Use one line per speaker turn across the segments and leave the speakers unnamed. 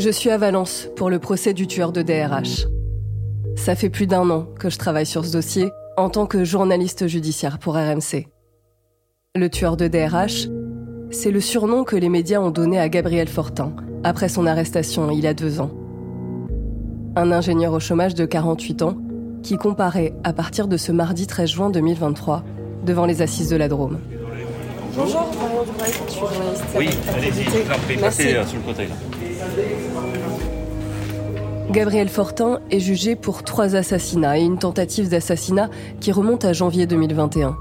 Je suis à Valence pour le procès du tueur de DRH. Ça fait plus d'un an que je travaille sur ce dossier en tant que journaliste judiciaire pour RMC. Le tueur de DRH, c'est le surnom que les médias ont donné à Gabriel Fortin après son arrestation il y a deux ans. Un ingénieur au chômage de 48 ans qui comparaît à partir de ce mardi 13 juin 2023 devant les assises de la Drôme.
Bonjour, je suis journaliste.
Oui, allez-y, passez euh, sur le côté là.
Gabriel Fortin est jugé pour trois assassinats et une tentative d'assassinat qui remonte à janvier 2021.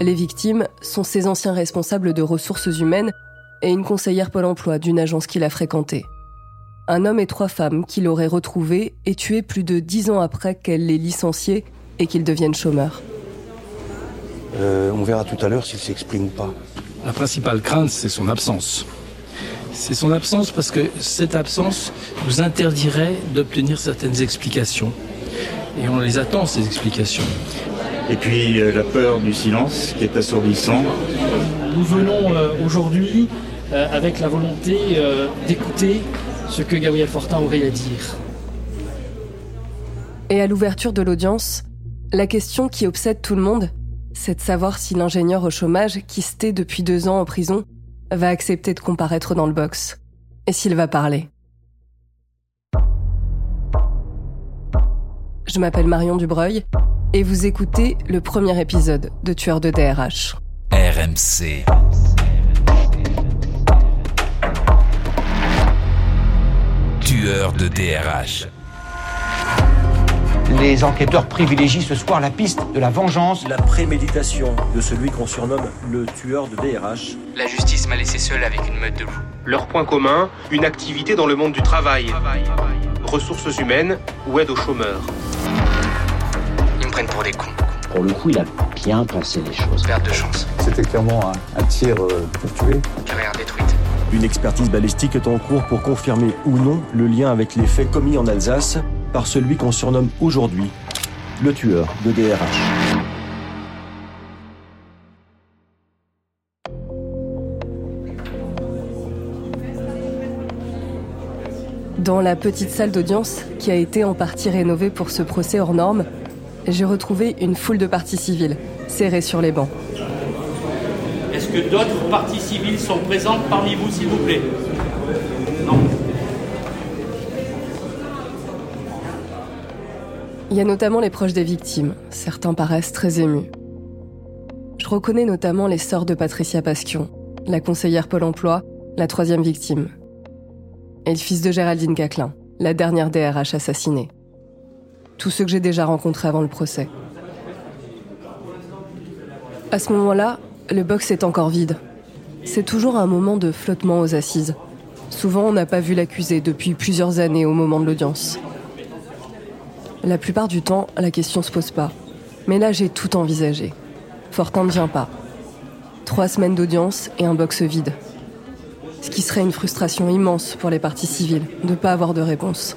Les victimes sont ses anciens responsables de ressources humaines et une conseillère Pôle emploi d'une agence qu'il a fréquentée. Un homme et trois femmes qu'il aurait retrouvés et tués plus de dix ans après qu'elle les licenciés et qu'ils deviennent chômeurs.
Euh, on verra tout à l'heure s'il s'exprime ou pas.
La principale crainte, c'est son absence. C'est son absence parce que cette absence nous interdirait d'obtenir certaines explications. Et on les attend, ces explications.
Et puis euh, la peur du silence qui est assourdissant.
Nous venons euh, aujourd'hui euh, avec la volonté d'écouter ce que Gabriel Fortin aurait à dire.
Et à l'ouverture de l'audience, la question qui obsède tout le monde, c'est de savoir si l'ingénieur au chômage, qui se tait depuis deux ans en prison, va accepter de comparaître dans le box et s'il va parler. Je m'appelle Marion Dubreuil et vous écoutez le premier épisode de Tueur de DRH.
RMC. Tueur de DRH
les enquêteurs privilégient ce soir la piste de la vengeance.
La préméditation de celui qu'on surnomme le tueur de DRH.
La justice m'a laissé seul avec une meute de loups.
Leur point commun, une activité dans le monde du travail. Ressources humaines ou aide aux chômeurs.
Ils me prennent pour des cons.
Pour le coup, il a bien pensé les choses.
Perte de chance.
C'était clairement un, tir euh, pour tuer.
Carrière détruite.
Une expertise balistique est en cours pour confirmer ou non le lien avec les faits commis en Alsace par celui qu'on surnomme aujourd'hui le tueur de DRH.
Dans la petite salle d'audience, qui a été en partie rénovée pour ce procès hors norme, j'ai retrouvé une foule de parties civiles, serrées sur les bancs.
Est-ce que d'autres parties civiles sont présentes parmi vous, s'il vous plaît?
Il y a notamment les proches des victimes. Certains paraissent très émus. Je reconnais notamment les sœurs de Patricia Pasquion, la conseillère Pôle emploi, la troisième victime. Et le fils de Géraldine Caclin, la dernière DRH assassinée. Tous ceux que j'ai déjà rencontrés avant le procès. À ce moment-là, le box est encore vide. C'est toujours un moment de flottement aux assises. Souvent, on n'a pas vu l'accusé depuis plusieurs années au moment de l'audience. La plupart du temps, la question se pose pas. Mais là, j'ai tout envisagé. Fortin ne vient pas. Trois semaines d'audience et un box vide. Ce qui serait une frustration immense pour les parties civiles de ne pas avoir de réponse.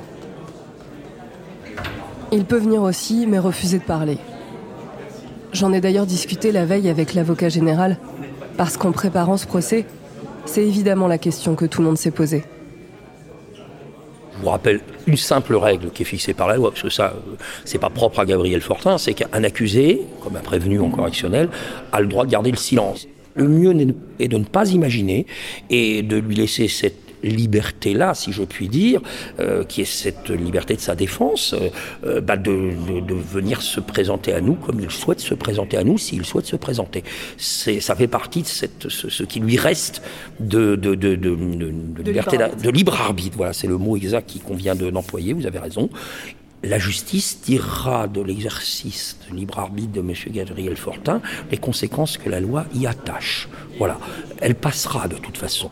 Il peut venir aussi, mais refuser de parler. J'en ai d'ailleurs discuté la veille avec l'avocat général, parce qu'en préparant ce procès, c'est évidemment la question que tout le monde s'est posée.
Vous rappelle une simple règle qui est fixée par la loi, parce que ça, euh, c'est pas propre à Gabriel Fortin, c'est qu'un accusé, comme un prévenu en correctionnel, a le droit de garder le silence. Le mieux est de ne pas imaginer et de lui laisser cette liberté-là, si je puis dire, euh, qui est cette liberté de sa défense, euh, euh, bah de, venir se présenter à nous comme il souhaite se présenter à nous, s'il souhaite se présenter. C'est, ça fait partie de cette, ce, qui lui reste de, de, de, liberté, de libre arbitre. Voilà, c'est le mot exact qui convient d'employer. Vous avez raison la justice tirera de l'exercice de libre arbitre de M. Gabriel Fortin les conséquences que la loi y attache. Voilà, elle passera de toute façon.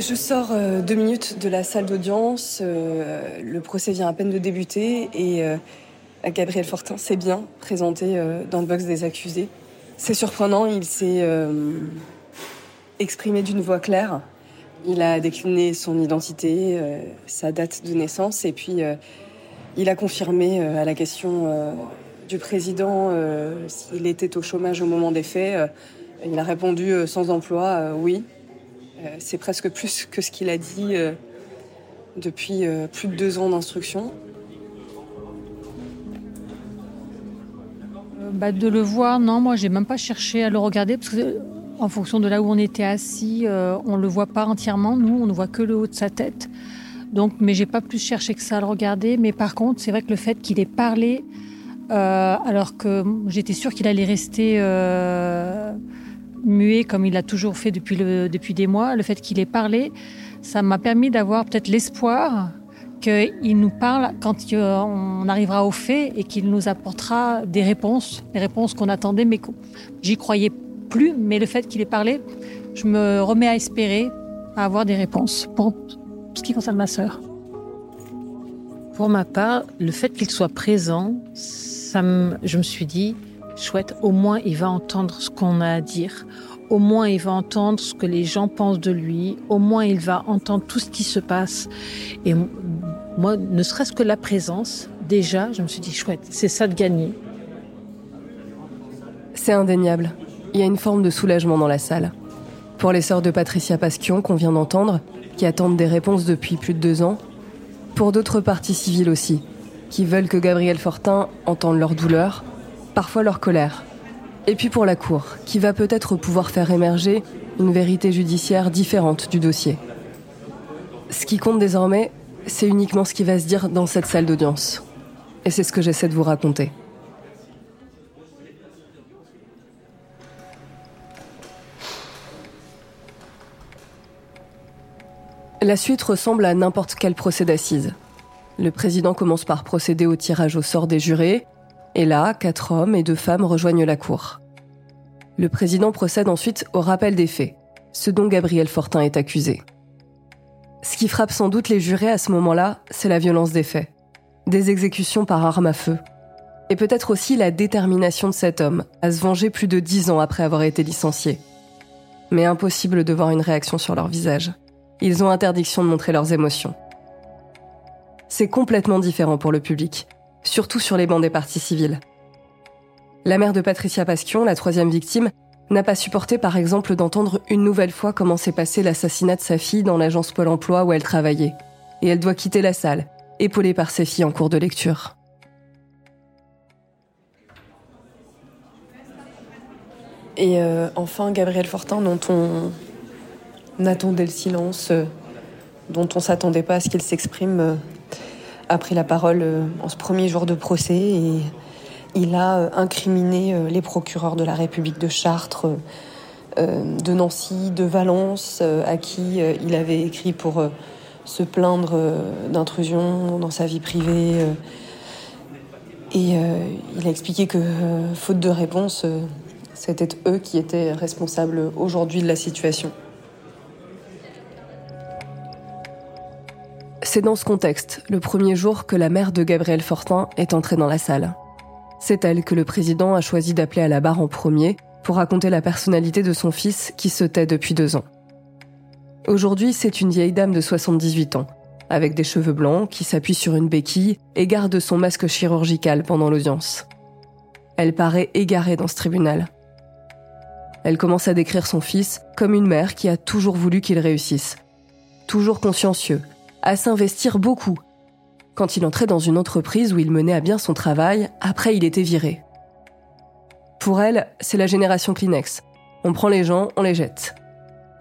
Je sors euh, deux minutes de la salle d'audience. Euh, le procès vient à peine de débuter et euh, Gabriel Fortin s'est bien présenté dans le box des accusés. C'est surprenant, il s'est exprimé d'une voix claire. Il a décliné son identité, sa date de naissance et puis il a confirmé à la question du président s'il était au chômage au moment des faits
Il a répondu sans emploi, oui. Euh, c'est presque plus que ce qu'il a dit depuis plus de deux ans d'instruction.
Bah, de le voir, non, moi j'ai même pas cherché à le regarder parce que en fonction de là où on était assis, on le voit pas entièrement. Nous, on ne voit que le haut de sa tête. Donc, mais j'ai pas plus cherché que ça à le regarder. Mais par contre, c'est vrai que le fait qu'il ait parlé, alors que j'étais sûre qu'il allait rester muet comme il a toujours fait depuis, depuis des mois, le fait qu'il ait parlé, ça m'a permis d'avoir peut-être l'espoir qu'il nous parle quand on arrivera au fait et qu'il nous apportera des réponses, des réponses qu'on attendait, mais j'y croyais plus. Mais le fait qu'il ait parlé, je me remets à espérer à avoir des réponses pour ce qui concerne ma sœur.
Pour ma part, le fait qu'il soit présent, ça je me suis dit, chouette, au moins il va entendre ce qu'on a à dire, au moins il va entendre ce que les gens pensent de lui, au moins il va entendre tout ce qui se passe. Et moi, ne serait-ce que la présence, déjà, je me suis dit, chouette, c'est ça de gagner.
C'est indéniable. Il y a une forme de soulagement dans la salle. Pour les sœurs de Patricia Pasquion qu'on vient d'entendre, qui attendent des réponses depuis plus de deux ans, pour d'autres parties civiles aussi, qui veulent que Gabriel Fortin entende leur douleur, parfois leur colère. Et puis pour la Cour, qui va peut-être pouvoir faire émerger une vérité judiciaire différente du dossier. Ce qui compte désormais, c'est uniquement ce qui va se dire dans cette salle d'audience. Et c'est ce que j'essaie de vous raconter. La suite ressemble à n'importe quel procès d'assises. Le président commence par procéder au tirage au sort des jurés, et là, quatre hommes et deux femmes rejoignent la cour. Le président procède ensuite au rappel des faits, ce dont Gabriel Fortin est accusé. Ce qui frappe sans doute les jurés à ce moment-là, c'est la violence des faits, des exécutions par arme à feu, et peut-être aussi la détermination de cet homme à se venger plus de dix ans après avoir été licencié. Mais impossible de voir une réaction sur leur visage. Ils ont interdiction de montrer leurs émotions. C'est complètement différent pour le public, surtout sur les bancs des parties civiles. La mère de Patricia Pasquion, la troisième victime, n'a pas supporté par exemple d'entendre une nouvelle fois comment s'est passé l'assassinat de sa fille dans l'agence Pôle Emploi où elle travaillait. Et elle doit quitter la salle, épaulée par ses filles en cours de lecture.
Et euh, enfin, Gabriel Fortin, dont on attendait le silence, euh, dont on s'attendait pas à ce qu'il s'exprime, euh, a pris la parole euh, en ce premier jour de procès et il a euh, incriminé euh, les procureurs de la République de Chartres, de Nancy, de Valence, à qui il avait écrit pour se plaindre d'intrusion dans sa vie privée. Et il a expliqué que, faute de réponse, c'était eux qui étaient responsables aujourd'hui de la situation.
C'est dans ce contexte, le premier jour, que la mère de Gabriel Fortin est entrée dans la salle. C'est elle que le président a choisi d'appeler à la barre en premier pour raconter la personnalité de son fils qui se tait depuis deux ans. Aujourd'hui, c'est une vieille dame de 78 ans, avec des cheveux blancs, qui s'appuie sur une béquille et garde son masque chirurgical pendant l'audience. Elle paraît égarée dans ce tribunal. Elle commence à décrire son fils comme une mère qui a toujours voulu qu'il réussisse. Toujours consciencieux, à s'investir beaucoup. Quand il entrait dans une entreprise où il menait à bien son travail, après il était viré. Pour elle, c'est la génération Kleenex. On prend les gens, on les jette.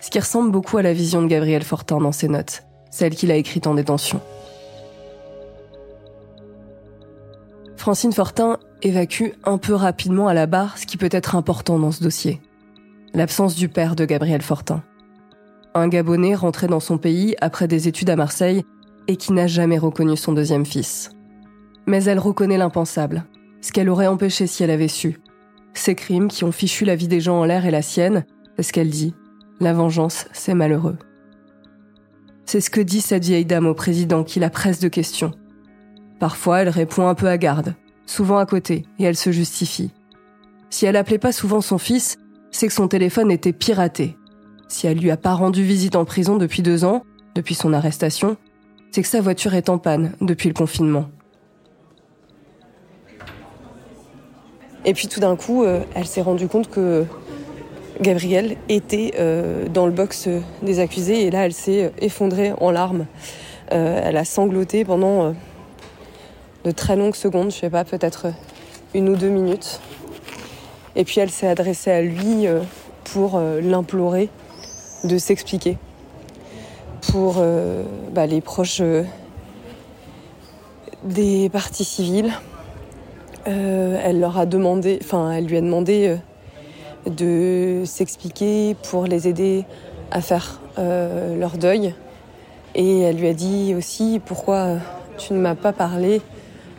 Ce qui ressemble beaucoup à la vision de Gabriel Fortin dans ses notes, celle qu'il a écrite en détention. Francine Fortin évacue un peu rapidement à la barre ce qui peut être important dans ce dossier. L'absence du père de Gabriel Fortin un Gabonais rentré dans son pays après des études à Marseille et qui n'a jamais reconnu son deuxième fils. Mais elle reconnaît l'impensable, ce qu'elle aurait empêché si elle avait su. Ces crimes qui ont fichu la vie des gens en l'air et la sienne, ce qu'elle dit. La vengeance, c'est malheureux. C'est ce que dit cette vieille dame au président qui la presse de questions. Parfois, elle répond un peu à garde, souvent à côté, et elle se justifie. Si elle appelait pas souvent son fils, c'est que son téléphone était piraté si elle lui a pas rendu visite en prison depuis deux ans, depuis son arrestation, c'est que sa voiture est en panne depuis le confinement.
Et puis tout d'un coup, euh, elle s'est rendue compte que Gabrielle était dans le box des accusés et là elle s'est effondrée en larmes. elle a sangloté pendant de très longues secondes, je sais pas, peut-être une ou deux minutes. Et puis elle s'est adressée à lui pour l'implorer de s'expliquer pour euh, bah, les proches euh, des parties civiles. Euh, elle leur a demandé, enfin, elle lui a demandé de s'expliquer pour les aider à faire leur deuil. Et elle lui a dit aussi pourquoi tu ne m'as pas parlé,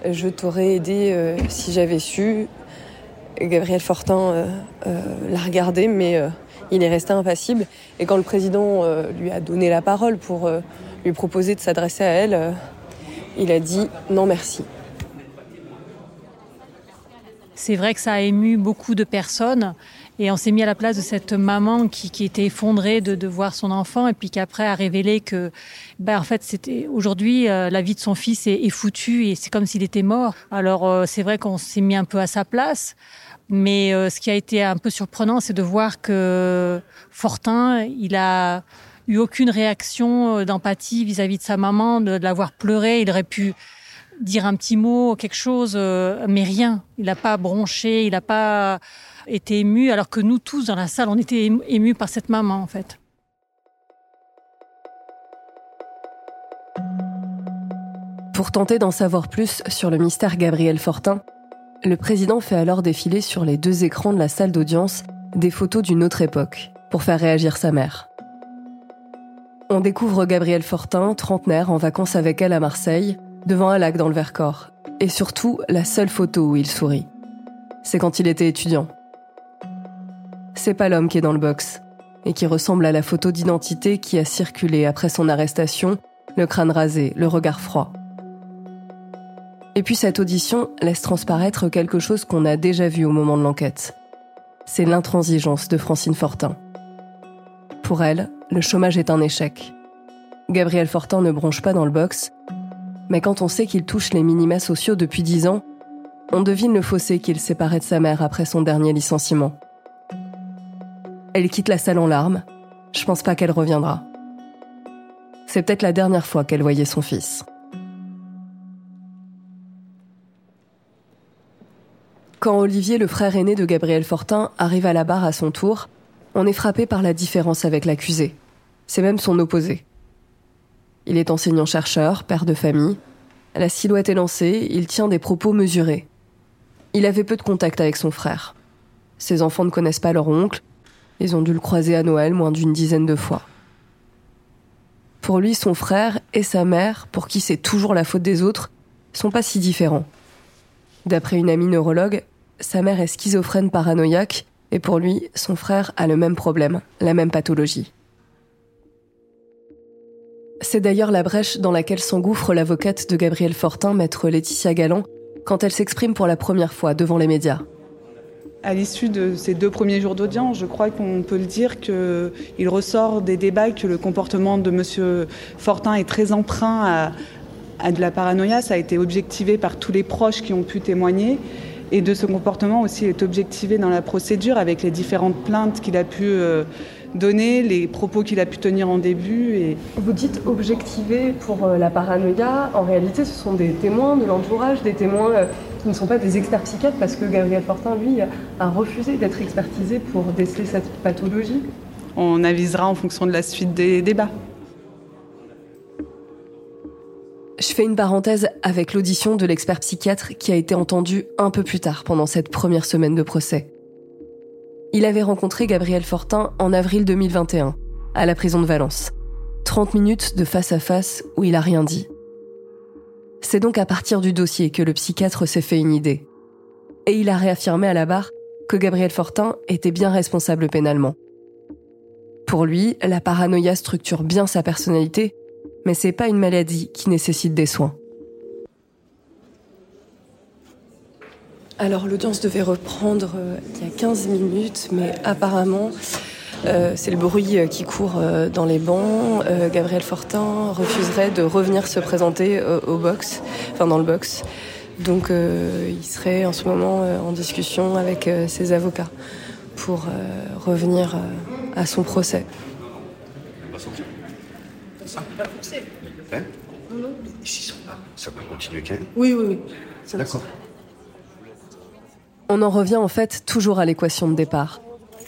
je t'aurais aidé si j'avais su. Gabriel Fortin l'a regardé, mais il est resté impassible. Et quand le président euh, lui a donné la parole pour euh, lui proposer de s'adresser à elle, euh, il a dit non merci.
C'est vrai que ça a ému beaucoup de personnes et on s'est mis à la place de cette maman qui, était effondrée de, voir son enfant et puis qui après a révélé que, ben en fait, c'était aujourd'hui la vie de son fils est, est foutue et c'est comme s'il était mort. Alors c'est vrai qu'on s'est mis un peu à sa place. Mais euh, ce qui a été un peu surprenant, c'est de voir que Fortin, il a eu aucune réaction euh, d'empathie vis-à-vis de sa maman, de, l'avoir pleuré. Il aurait pu dire un petit mot, quelque chose, euh, mais rien. Il n'a pas bronché, il n'a pas été ému, alors que nous tous dans la salle, on était émus par cette maman, en fait.
Pour tenter d'en savoir plus sur le mystère Gabriel Fortin, le président fait alors défiler sur les deux écrans de la salle d'audience des photos d'une autre époque, pour faire réagir sa mère. On découvre Gabriel Fortin, trentenaire, en vacances avec elle à Marseille, devant un lac dans le Vercors. Et surtout, la seule photo où il sourit. C'est quand il était étudiant. C'est pas l'homme qui est dans le box, et qui ressemble à la photo d'identité qui a circulé après son arrestation, le crâne rasé, le regard froid. Et puis cette audition laisse transparaître quelque chose qu'on a déjà vu au moment de l'enquête. C'est l'intransigeance de Francine Fortin. Pour elle, le chômage est un échec. Gabriel Fortin ne bronche pas dans le box, mais quand on sait qu'il touche les minima sociaux depuis dix ans, on devine le fossé qu'il séparait de sa mère après son dernier licenciement. Elle quitte la salle en larmes. Je pense pas qu'elle reviendra. C'est peut-être la dernière fois qu'elle voyait son fils. Quand Olivier, le frère aîné de Gabriel Fortin, arrive à la barre à son tour, on est frappé par la différence avec l'accusé. C'est même son opposé. Il est enseignant-chercheur, père de famille. La silhouette est lancée, il tient des propos mesurés. Il avait peu de contact avec son frère. Ses enfants ne connaissent pas leur oncle, ils ont dû le croiser à Noël moins d'une dizaine de fois. Pour lui, son frère et sa mère, pour qui c'est toujours la faute des autres, sont pas si différents. D'après une amie neurologue, sa mère est schizophrène paranoïaque et pour lui, son frère a le même problème, la même pathologie. C'est d'ailleurs la brèche dans laquelle s'engouffre l'avocate de Gabriel Fortin, maître Laetitia Galland, quand elle s'exprime pour la première fois devant les médias.
À l'issue de ces deux premiers jours d'audience, je crois qu'on peut le dire qu'il ressort des débats que le comportement de M. Fortin est très emprunt à, à de la paranoïa. Ça a été objectivé par tous les proches qui ont pu témoigner. Et de ce comportement aussi est objectivé dans la procédure avec les différentes plaintes qu'il a pu euh, donner, les propos qu'il a pu tenir en début. Et...
Vous dites objectivé pour euh, la paranoïa. En réalité, ce sont des témoins de l'entourage, des témoins euh, qui ne sont pas des experts psychiatres parce que Gabriel Fortin, lui, a refusé d'être expertisé pour déceler cette pathologie.
On avisera en fonction de la suite des débats.
Je fais une parenthèse avec l'audition de l'expert psychiatre qui a été entendu un peu plus tard pendant cette première semaine de procès. Il avait rencontré Gabriel Fortin en avril 2021, à la prison de Valence. 30 minutes de face à face où il a rien dit. C'est donc à partir du dossier que le psychiatre s'est fait une idée. Et il a réaffirmé à la barre que Gabriel Fortin était bien responsable pénalement. Pour lui, la paranoïa structure bien sa personnalité mais c'est pas une maladie qui nécessite des soins.
Alors l'audience devait reprendre euh, il y a 15 minutes, mais apparemment euh, c'est le bruit euh, qui court dans les bancs. Gabriel Fortin refuserait de revenir se présenter au box, enfin dans le box. Donc il serait en ce moment en discussion avec ses avocats pour revenir à son procès.
On va sortir. Ça Hein S'ils sont là, ça peut continuer quand même?
Oui, oui, oui.
D'accord.
On en revient en fait toujours à l'équation de départ.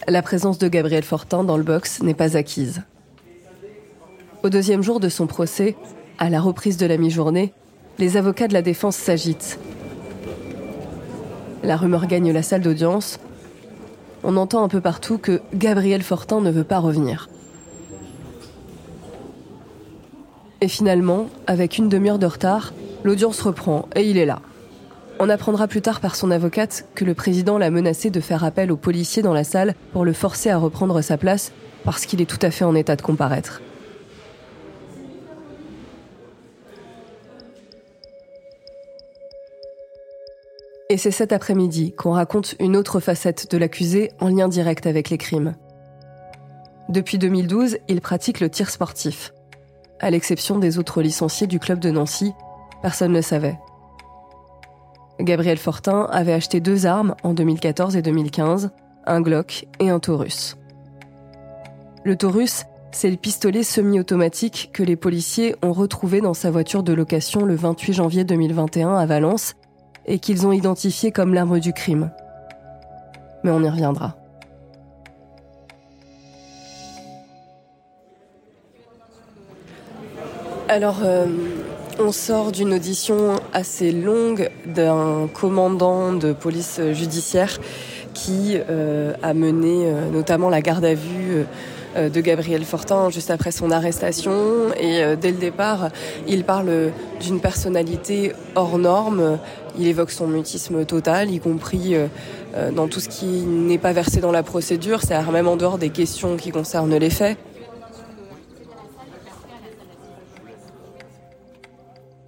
La présence de Gabriel Fortin dans le box n'est pas acquise. Au deuxième jour de son procès, à la reprise de la mi-journée, les avocats de la défense s'agitent. La rumeur gagne la salle d'audience. On entend un peu partout que Gabriel Fortin ne veut pas revenir. Et finalement, avec une demi-heure de retard, l'audience reprend et il est là. On apprendra plus tard par son avocate que le président l'a menacé de faire appel aux policiers dans la salle pour le forcer à reprendre sa place parce qu'il est tout à fait en état de comparaître. Et c'est cet après-midi qu'on raconte une autre facette de l'accusé en lien direct avec les crimes. Depuis 2012, il pratique le tir sportif. À l'exception des autres licenciés du club de Nancy, personne ne savait. Gabriel Fortin avait acheté deux armes en 2014 et 2015, un Glock et un Taurus. Le Taurus, c'est le pistolet semi-automatique que les policiers ont retrouvé dans sa voiture de location le 28 janvier 2021 à Valence et qu'ils ont identifié comme l'arme du crime. Mais on y reviendra. Alors, euh, on sort d'une audition assez longue d'un commandant de police judiciaire qui euh, a mené euh, notamment la garde à vue de Gabriel Fortin juste après son arrestation. Et dès le départ, il parle d'une personnalité hors norme. Il évoque son mutisme total, y compris dans tout ce qui n'est pas versé dans la procédure, c'est-à-dire même en dehors des questions qui concernent les faits.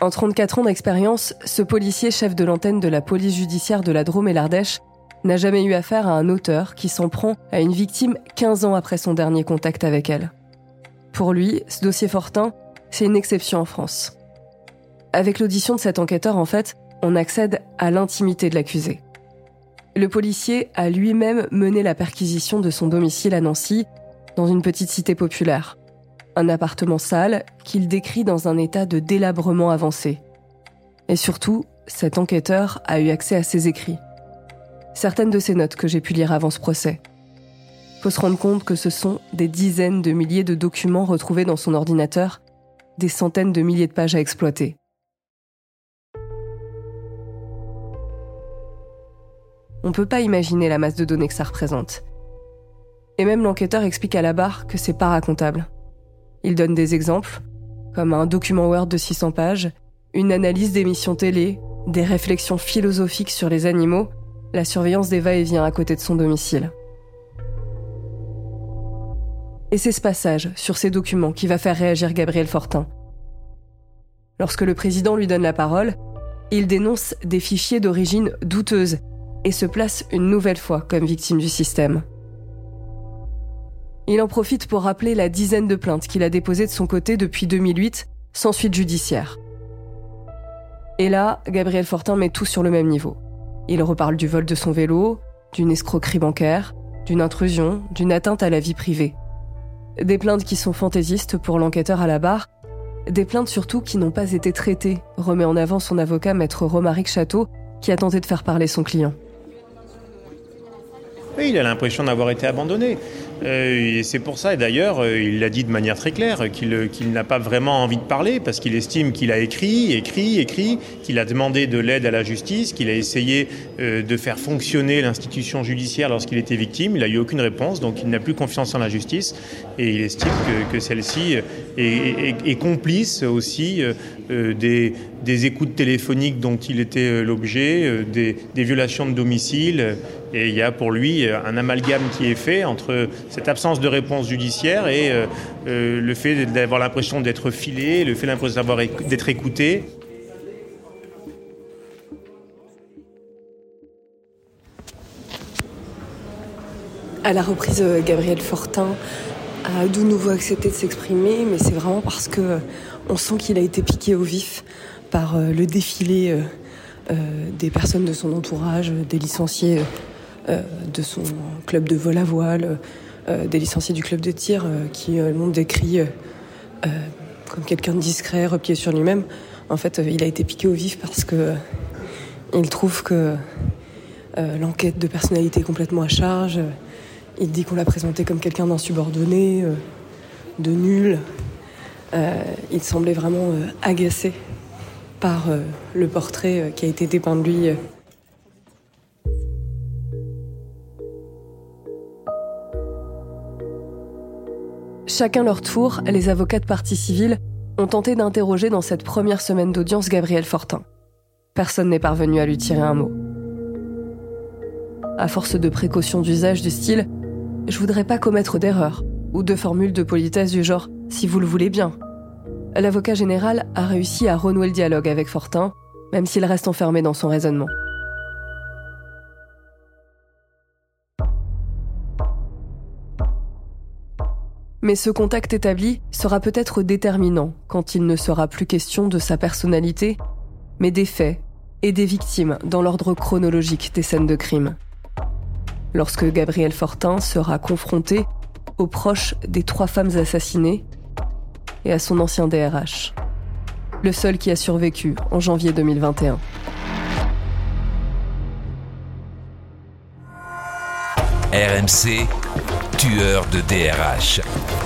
En 34 ans d'expérience, ce policier chef de l'antenne de la police judiciaire de la Drôme et l'Ardèche n'a jamais eu affaire à un auteur qui s'en prend à une victime 15 ans après son dernier contact avec elle. Pour lui, ce dossier Fortin, c'est une exception en France. Avec l'audition de cet enquêteur, en fait, on accède à l'intimité de l'accusé. Le policier a lui-même mené la perquisition de son domicile à Nancy, dans une petite cité populaire un appartement sale qu'il décrit dans un état de délabrement avancé. Et surtout, cet enquêteur a eu accès à ses écrits. Certaines de ses notes que j'ai pu lire avant ce procès. Faut se rendre compte que ce sont des dizaines de milliers de documents retrouvés dans son ordinateur, des centaines de milliers de pages à exploiter. On ne peut pas imaginer la masse de données que ça représente. Et même l'enquêteur explique à la barre que c'est pas racontable. Il donne des exemples, comme un document Word de 600 pages, une analyse d'émissions télé, des réflexions philosophiques sur les animaux, la surveillance des va-et-vient à côté de son domicile. Et c'est ce passage sur ces documents qui va faire réagir Gabriel Fortin. Lorsque le président lui donne la parole, il dénonce des fichiers d'origine douteuse et se place une nouvelle fois comme victime du système. Il en profite pour rappeler la dizaine de plaintes qu'il a déposées de son côté depuis 2008, sans suite judiciaire. Et là, Gabriel Fortin met tout sur le même niveau. Il reparle du vol de son vélo, d'une escroquerie bancaire, d'une intrusion, d'une atteinte à la vie privée. Des plaintes qui sont fantaisistes pour l'enquêteur à la barre, des plaintes surtout qui n'ont pas été traitées, remet en avant son avocat maître Romaric Château, qui a tenté de faire parler son client.
Il a l'impression d'avoir été abandonné. Euh, et c'est pour ça, et d'ailleurs, euh, il l'a dit de manière très claire, euh, qu'il n'a pas vraiment envie de parler parce qu'il estime qu'il a écrit, écrit, écrit, qu'il a demandé de l'aide à la justice, qu'il a essayé de faire fonctionner l'institution judiciaire lorsqu'il était victime. Il n'a eu aucune réponse, donc il n'a plus confiance en la justice et il estime que, celle-ci est, complice aussi des, écoutes téléphoniques dont il était l'objet, des, des violations de domicile. Et il y a pour lui un amalgame qui est fait entre cette absence de réponse judiciaire et euh, euh, le fait d'avoir l'impression d'être filé, le fait d'être écouté.
À la reprise, euh, Gabriel Fortin a de nouveau accepté de s'exprimer, mais c'est vraiment parce que on sent qu'il a été piqué au vif par le défilé des personnes de son entourage, des licenciés de son club de vol à voile, des licenciés du club de tir qui l'ont décrit comme quelqu'un de discret, replié sur lui-même. En fait, il a été piqué au vif parce que il trouve que l'enquête de personnalité est complètement à charge. Il dit qu'on l'a présenté comme quelqu'un d'insubordonné, de nul. il semblait vraiment agacé par euh, le portrait euh, qui a été dépeint de lui.
Chacun leur tour, les avocats de partie civile ont tenté d'interroger dans cette première semaine d'audience Gabriel Fortin. Personne n'est parvenu à lui tirer un mot. À force de précautions d'usage du style Je voudrais pas commettre d'erreur ou de formules de politesse du genre Si vous le voulez bien, l'avocat général a réussi à renouer le dialogue avec Fortin, même s'il reste enfermé dans son raisonnement. Mais ce contact établi sera peut-être déterminant quand il ne sera plus question de sa personnalité, mais des faits et des victimes dans l'ordre chronologique des scènes de crime. Lorsque Gabriel Fortin sera confronté aux proches des trois femmes assassinées et à son ancien DRH. Le seul qui a survécu en janvier 2021.
RMC, tueur de DRH.